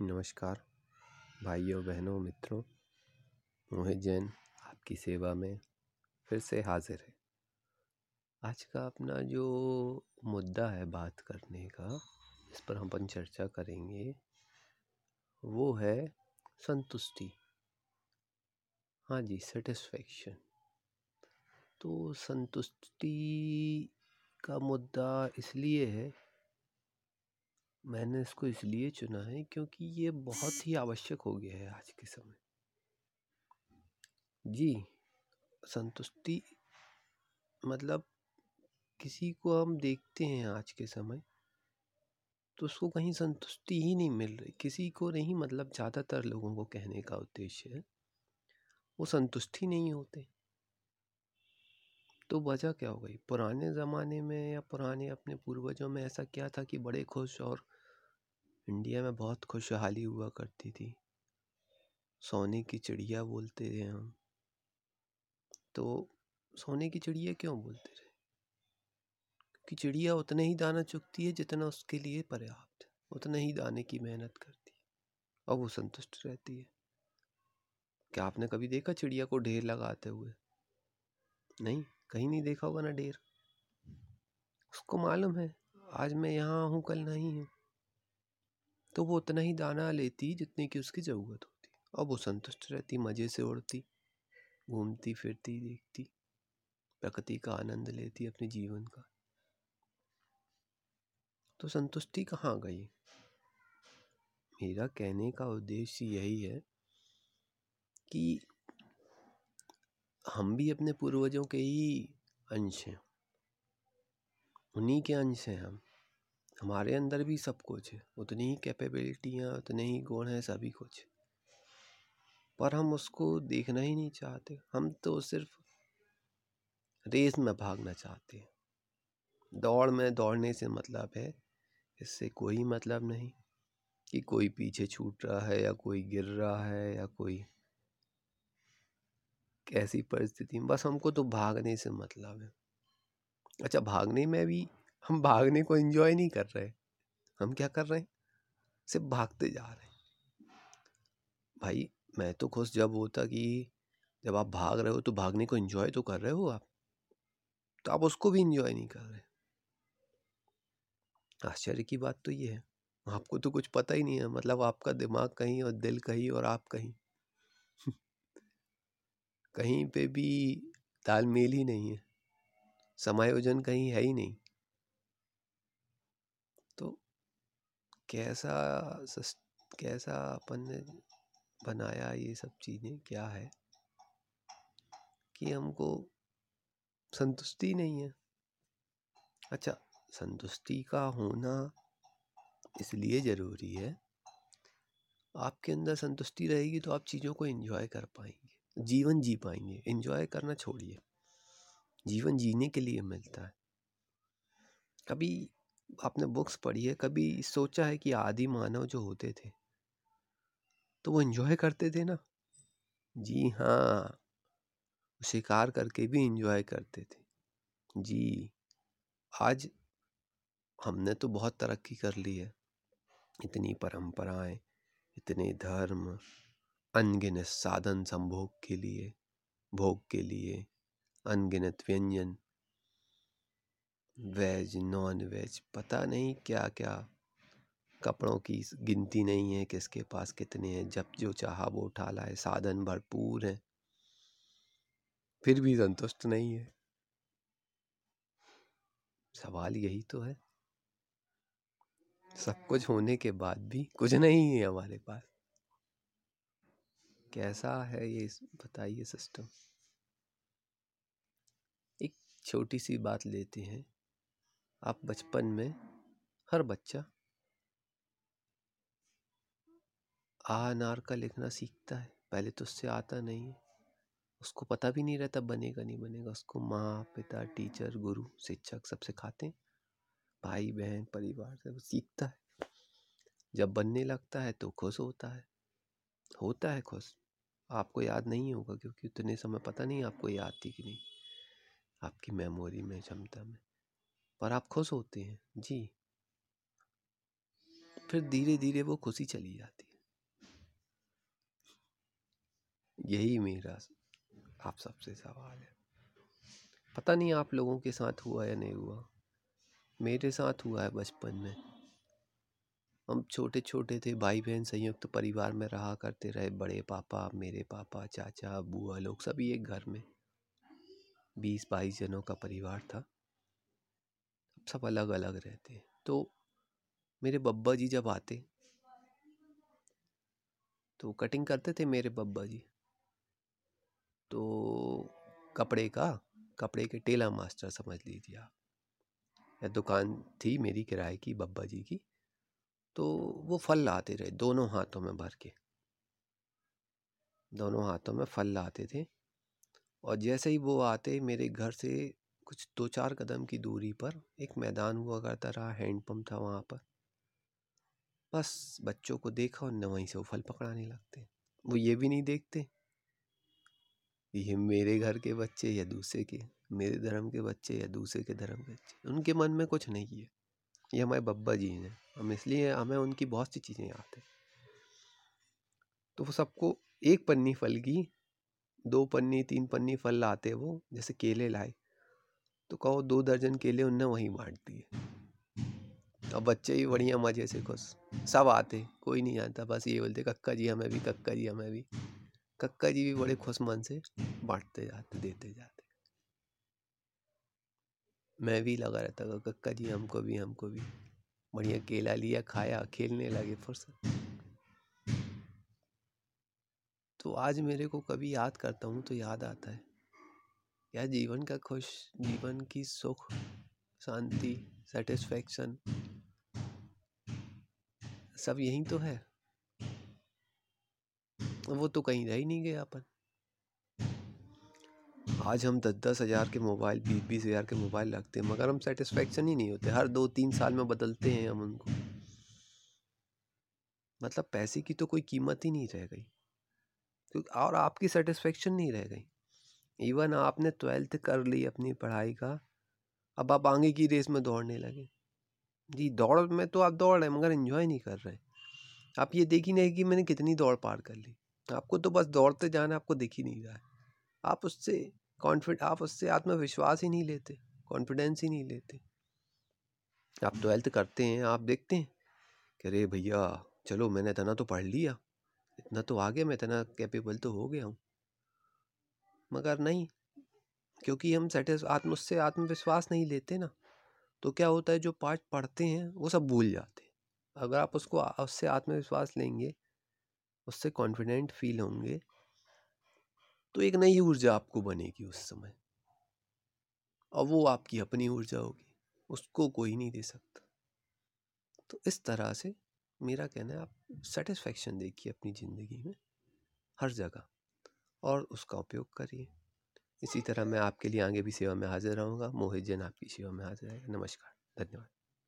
नमस्कार, भाइयों, बहनों, मित्रों, मोहित जैन आपकी सेवा में फिर से हाजिर है। आज का अपना जो मुद्दा है बात करने का, इस पर हम अपन चर्चा करेंगे, वो है संतुष्टि। हाँ जी सेटिस्फेक्शन तो संतुष्टि का मुद्दा इसलिए है मैंने इसको इसलिए चुना है क्योंकि ये बहुत ही आवश्यक हो गया है आज के समय। जी, संतुष्टि मतलब किसी को हम देखते हैं आज के समय तो उसको कहीं संतुष्टि ही नहीं मिल रही। किसी को नहीं मतलब ज़्यादातर लोगों को कहने का उद्देश्य है, वो संतुष्टि नहीं होते। तो वजह क्या हो गई? पुराने ज़माने में या पुराने अपने पूर्वजों में ऐसा क्या था कि बड़े खुश और इंडिया में बहुत खुशहाली हुआ करती थी? सोने की चिड़िया बोलते थे हम। तो सोने की चिड़िया क्यों बोलते थे? कि चिड़िया उतने ही दाना चुगती है जितना उसके लिए पर्याप्त, उतने ही दाने की मेहनत करती है, और वो संतुष्ट रहती है। क्या आपने कभी देखा चिड़िया को ढेर लगाते हुए? नहीं? कहीं नहीं देखा होगा ना ढेर उसको मालूम है, आज मैं यहाँ हूँ, कल नहीं हूँ। तो वो उतना ही दाना लेती जितने की उसकी ज़रूरत होती। और वो संतुष्ट रहती, मज़े से उड़ती, घूमती, फिरती, देखती, प्रकृति का आनंद लेती अपने जीवन का। तो संतुष्टि कहाँ गई? मेरा कहने का उद्देश्य यही है कि हम भी अपने पूर्वजों के ही अंश हैं। उन्हीं के अंश हैं हम। हमारे अंदर भी सब कुछ है। उतनी ही कैपेबिलिटियाँ उतने ही गुण हैं, सभी कुछ। पर हम उसको देखना ही नहीं चाहते। हम तो सिर्फ़ रेस में भागना चाहते हैं। दौड़ में दौड़ने से मतलब है, इससे कोई मतलब नहीं कि कोई पीछे छूट रहा है या कोई गिर रहा है या कोई कैसी परिस्थिति में, बस हमको तो भागने से मतलब है। अच्छा भागने में भी हम भागने को एंजॉय नहीं कर रहे। हम क्या कर रहे हैं? सिर्फ़ भागते जा रहे हैं। भाई, मैं तो खुश जब होता कि जब आप भाग रहे हो तो भागने को एंजॉय तो कर रहे हो आप तो आप उसको भी एंजॉय नहीं कर रहे। आश्चर्य की बात तो ये है, आपको तो कुछ पता ही नहीं है मतलब आपका दिमाग कहीं और दिल कहीं और आप कहीं। कहीं पे भी तालमेल ही नहीं है। समायोजन कहीं है ही नहीं। तो कैसा कैसा अपन ने बनाया ये सब चीज़ें, क्या है? कि हमको संतुष्टि नहीं है। अच्छा संतुष्टि का होना इसलिए ज़रूरी है, आपके अंदर संतुष्टि रहेगी तो आप चीज़ों को एंजॉय कर पाएँगे। जीवन जी पाएँगे एंजॉय करना छोड़िए। जीवन जीने के लिए मिलता है। कभी आपने बुक्स पढ़ी है, कभी सोचा है कि आदि मानव जो होते थे तो वो इन्जॉय करते थे ना? जी हाँ शिकार करके भी इन्जॉय करते थे। जी, आज हमने तो बहुत तरक्की कर ली है। इतनी परंपराएँ, इतने धर्म अनगिनत साधन संभोग के लिए, भोग के लिए, अनगिनत व्यंजन, वेज नॉन वेज पता नहीं क्या क्या कपड़ों की गिनती नहीं है किसके पास कितने हैं, जब जो चाहा वो उठा लाए, साधन भरपूर हैं। फिर भी संतुष्ट नहीं है। सवाल यही तो है। सब कुछ होने के बाद भी कुछ नहीं है हमारे पास। कैसा है ये बताइए सिस्टम एक छोटी सी बात लेते हैं। आप बचपन में, हर बच्चा आ नार का लिखना सीखता है। पहले तो उससे आता नहीं है। उसको पता भी नहीं रहता बनेगा नहीं बनेगा। उसको माँ, पिता, टीचर, गुरु, शिक्षक सब सिखाते हैं। भाई, बहन, परिवार से वो सीखता है। जब बनने लगता है तो खुश होता है। होता है खुश। आपको याद नहीं होगा क्योंकि उतने समय पता नहीं आपको याद थी कि नहीं। आपकी मेमोरी में, क्षमता में। पर आप खुश होते हैं। जी। फिर धीरे धीरे वो खुशी चली जाती है। यही मेरा आप सबसे सवाल है। पता नहीं आप लोगों के साथ हुआ या नहीं हुआ। मेरे साथ हुआ है बचपन में। हम छोटे छोटे थे भाई बहन संयुक्त परिवार में रहा करते रहे, बड़े पापा, मेरे पापा, चाचा, बुआ लोग, सभी एक घर में। बीस बाईस जनों का परिवार था। सब अलग अलग रहते तो मेरे बब्बा जी जब आते तो कटिंग करते थे मेरे बब्बा जी तो कपड़े का, कपड़े के टेलर मास्टर समझ लीजिए आप। या दुकान थी मेरी किराए की बब्बा जी की। तो वो फल लाते रहे दोनों हाथों में भर के। दोनों हाथों में फल लाते थे। और जैसे ही वो आते, मेरे घर से कुछ दो चार कदम की दूरी पर एक मैदान हुआ करता रहा हैंडपम्प था वहाँ पर। बस बच्चों को देखा और न वहीं से वो फल पकड़ाने लगते। वो ये भी नहीं देखते ये मेरे घर के बच्चे या दूसरे के, मेरे धर्म के बच्चे या दूसरे के धर्म के बच्चे। उनके मन में कुछ नहीं है। ये हमारे बब्बा जी हैं। हम इसलिए, हमें उनकी बहुत सी चीज़ें याद है। तो वो सबको एक पन्नी फल की, दो पन्नी, तीन पन्नी फल लाते वो, जैसे केले लाए। तो कहो, दो दर्जन केले उनने वहीं बांट दिए। अब बच्चे भी बढ़िया मज़े से खुश। सब आते, कोई नहीं आता बस ये बोलते, कक्का जी हमें भी, कक्का जी हमें भी। कक्का जी भी बड़े खुश मन से बांटते जाते, देते जाते। मैं भी लगा रहता था कक्का जी हमको भी हमको भी। बढ़िया केला लिया, खाया, खेलने लगे फुर्सत। तो आज मेरे को कभी याद करता हूँ तो याद आता है। यार जीवन का खुश, जीवन की सुख, शांति सेटिस्फेक्शन सब यही तो है? वो तो कहीं रह ही नहीं गया अपन। आज हम दस दस हज़ार के मोबाइल, बीस बीस हज़ार के मोबाइल रखते हैं, मगर हम सेटिस्फेक्शन ही नहीं होते। हर दो तीन साल में बदलते हैं हम उनको। मतलब पैसे की तो कोई कीमत ही नहीं रह गई। तो और आपकी सेटिस्फेक्शन नहीं रह गई। इवन आपने ट्वेल्थ कर ली अपनी पढ़ाई का, अब आप आगे की रेस में दौड़ने लगे। जी, दौड़ में तो आप दौड़ रहे मगर इन्जॉय नहीं कर रहे आप ये देख ही नहीं कि मैंने कितनी दौड़ पार कर ली। आपको तो बस दौड़ते जाना आपको दिख ही नहीं रहा है। आप उससे कॉन्फिड आप उससे आत्मविश्वास ही नहीं लेते कॉन्फिडेंस ही नहीं लेते। आप ट्वेल्थ करते हैं, आप देखते हैं कि अरे भैया, चलो मैंने इतना तो पढ़ लिया, इतना तो आगे मैं इतना कैपेबल तो हो गया हूँ। मगर नहीं, क्योंकि हम सेटिस आत्म, उससे आत्मविश्वास नहीं लेते ना तो क्या होता है जो पाठ पढ़ते हैं, वो सब भूल जाते हैं। अगर आप उसको, उससे आत्मविश्वास लेंगे, उससे कॉन्फिडेंट फील होंगे तो एक नई ऊर्जा आपको बनेगी उस समय। और वो आपकी अपनी ऊर्जा होगी, उसको कोई नहीं दे सकता। तो इस तरह से मेरा कहना है, आप सेटिस्फेक्शन देखिए अपनी ज़िंदगी में, हर जगह। और उसका उपयोग करिए। इसी तरह मैं आपके लिए आगे भी सेवा में हाजिर रहूँगा। मोहित जैन आपकी सेवा में हाजिर रहेगा। नमस्कार। धन्यवाद।